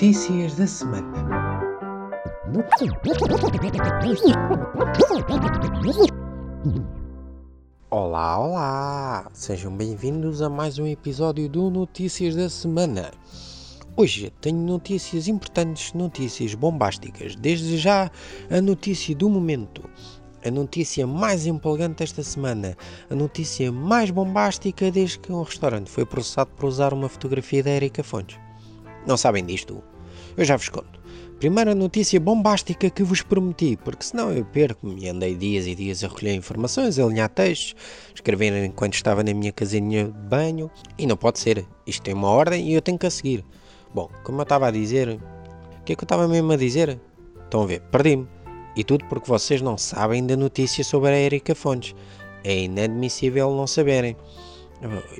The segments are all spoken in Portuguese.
Notícias da semana. Olá, olá! Sejam bem-vindos a mais um episódio do Notícias da Semana. Hoje tenho notícias importantes, notícias bombásticas. Desde já, a notícia do momento. A notícia mais empolgante esta semana, a notícia mais bombástica desde que um restaurante foi processado por usar uma fotografia da Erika Fontes. Não sabem disto? Eu já vos conto. Primeira notícia bombástica que vos prometi, porque senão eu perco-me e andei dias e dias a recolher informações, a alinhar textos, escrever enquanto estava na minha casinha de banho, e não pode ser. Isto tem uma ordem e eu tenho que a seguir. Bom, como eu estava a dizer, o que é que eu estava mesmo a dizer? Estão a ver, perdi-me. E tudo porque vocês não sabem da notícia sobre a Erika Fontes. É inadmissível não saberem.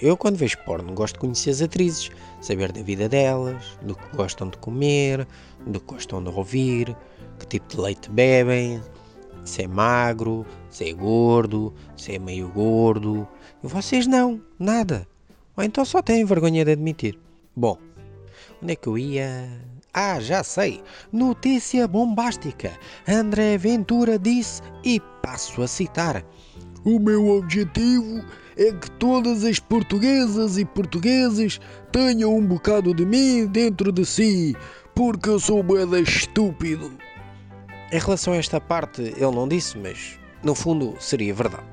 Eu, quando vejo porno, gosto de conhecer as atrizes, saber da vida delas, do que gostam de comer, do que gostam de ouvir, que tipo de leite bebem, se é magro, se é gordo, se é meio gordo. E vocês não, nada. Ou então só têm vergonha de admitir. Bom, onde é que eu ia? Ah, já sei! Notícia bombástica! André Ventura disse, e passo a citar: O meu objetivo é que todas as portuguesas e portugueses tenham um bocado de mim dentro de si, porque eu sou boeda estúpido. Em relação a esta parte, ele não disse, mas no fundo seria verdade.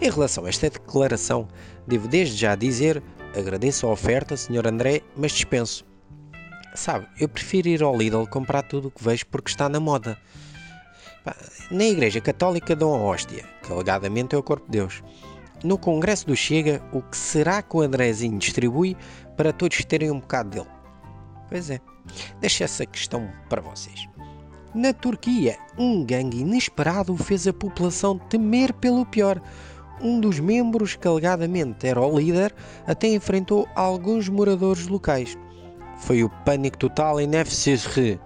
Em relação a esta declaração, devo desde já dizer: agradeço a oferta, Sr. André, mas dispenso. Sabe, eu prefiro ir ao Lidl comprar tudo o que vejo porque está na moda. Na Igreja Católica dão a hóstia, que alegadamente é o corpo de Deus no Congresso do Chega, o que será que o Andrezinho distribui para todos terem um bocado dele? Pois é, deixo essa questão para vocês. Na Turquia, um gangue inesperado fez a população temer pelo pior. Um dos membros, que alegadamente era o líder, até enfrentou alguns moradores locais. Foi o pânico total em Nefsirri.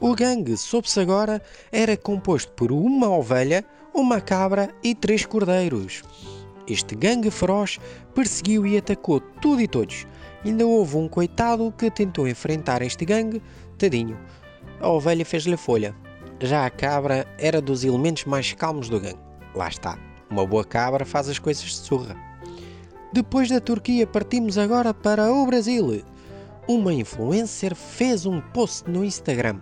O gangue, soube-se agora, era composto por uma ovelha, uma cabra e três cordeiros. Este gangue feroz perseguiu e atacou tudo e todos. Ainda houve um coitado que tentou enfrentar este gangue, tadinho. A ovelha fez-lhe folha. Já a cabra era dos elementos mais calmos do gangue. Lá está. Uma boa cabra faz as coisas de surra. Depois da Turquia, partimos agora para o Brasil. Uma influencer fez um post no Instagram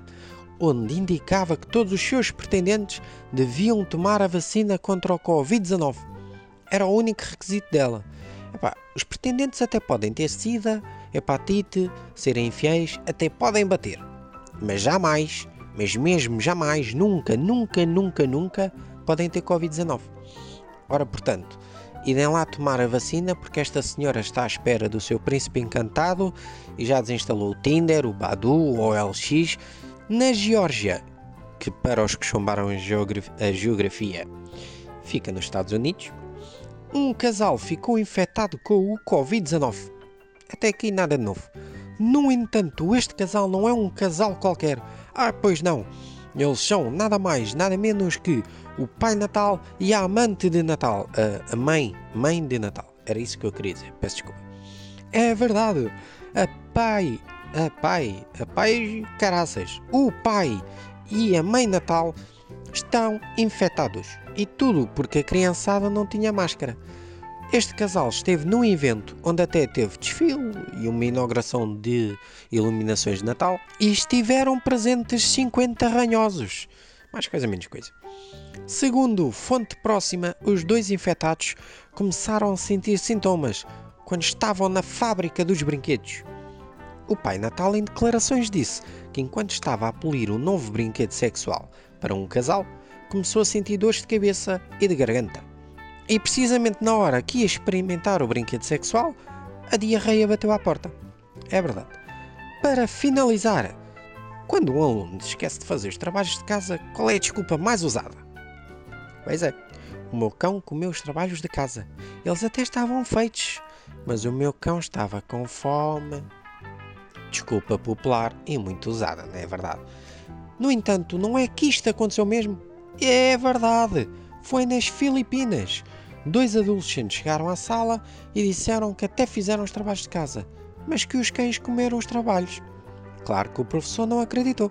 onde indicava que todos os seus pretendentes deviam tomar a vacina contra o Covid-19 era o único requisito dela. Epá, os pretendentes até podem ter sida, hepatite, serem infiéis, até podem bater. Mas jamais, mas mesmo jamais, nunca, nunca, nunca, nunca podem ter Covid-19. Ora, portanto, idem lá tomar a vacina porque esta senhora está à espera do seu príncipe encantado e já desinstalou o Tinder, o Badu, o OLX na Geórgia, que para os que chumbaram a geografia fica nos Estados Unidos um casal ficou infectado com o Covid-19. Até aqui nada de novo. No entanto, este casal não é um casal qualquer. Ah, pois não. Eles são nada mais, nada menos que o Pai Natal e a amante de Natal. A, mãe, mãe de Natal. Era isso que eu queria dizer. Peço desculpa. É verdade. A pai, a pai, a pai caraças. O pai e a mãe Natal estão infectados. E tudo porque a criançada não tinha máscara. Este casal esteve num evento onde até teve desfile e uma inauguração de iluminações de Natal e estiveram presentes 50 ranhosos. Mais coisa, menos coisa. Segundo fonte próxima, os dois infectados começaram a sentir sintomas quando estavam na fábrica dos brinquedos. O pai Natal, em declarações, disse que enquanto estava a polir um novo brinquedo sexual para um casal, começou a sentir dores de cabeça e de garganta. E precisamente na hora que ia experimentar o brinquedo sexual, a diarreia bateu à porta. É verdade. Para finalizar, quando um aluno esquece de fazer os trabalhos de casa, qual é a desculpa mais usada? Pois é, o meu cão comeu os trabalhos de casa. Eles até estavam feitos, mas o meu cão estava com fome. Desculpa popular e muito usada, não é verdade? No entanto, não é que isto aconteceu mesmo? É verdade! Foi nas Filipinas. Dois adolescentes chegaram à sala e disseram que até fizeram os trabalhos de casa, mas que os cães comeram os trabalhos. Claro que o professor não acreditou.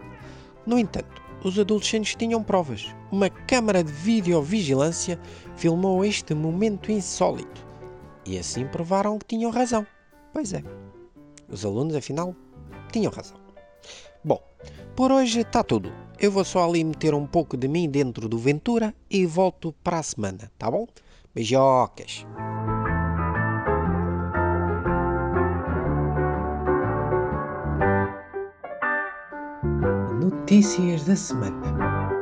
No entanto, os adolescentes tinham provas. Uma câmara de videovigilância filmou este momento insólito. E assim provaram que tinham razão. Pois é. Os alunos, afinal, tinham razão. Por hoje está tudo. Eu vou só ali meter um pouco de mim dentro do Ventura e volto para a semana, tá bom? Beijocas! Notícias da semana.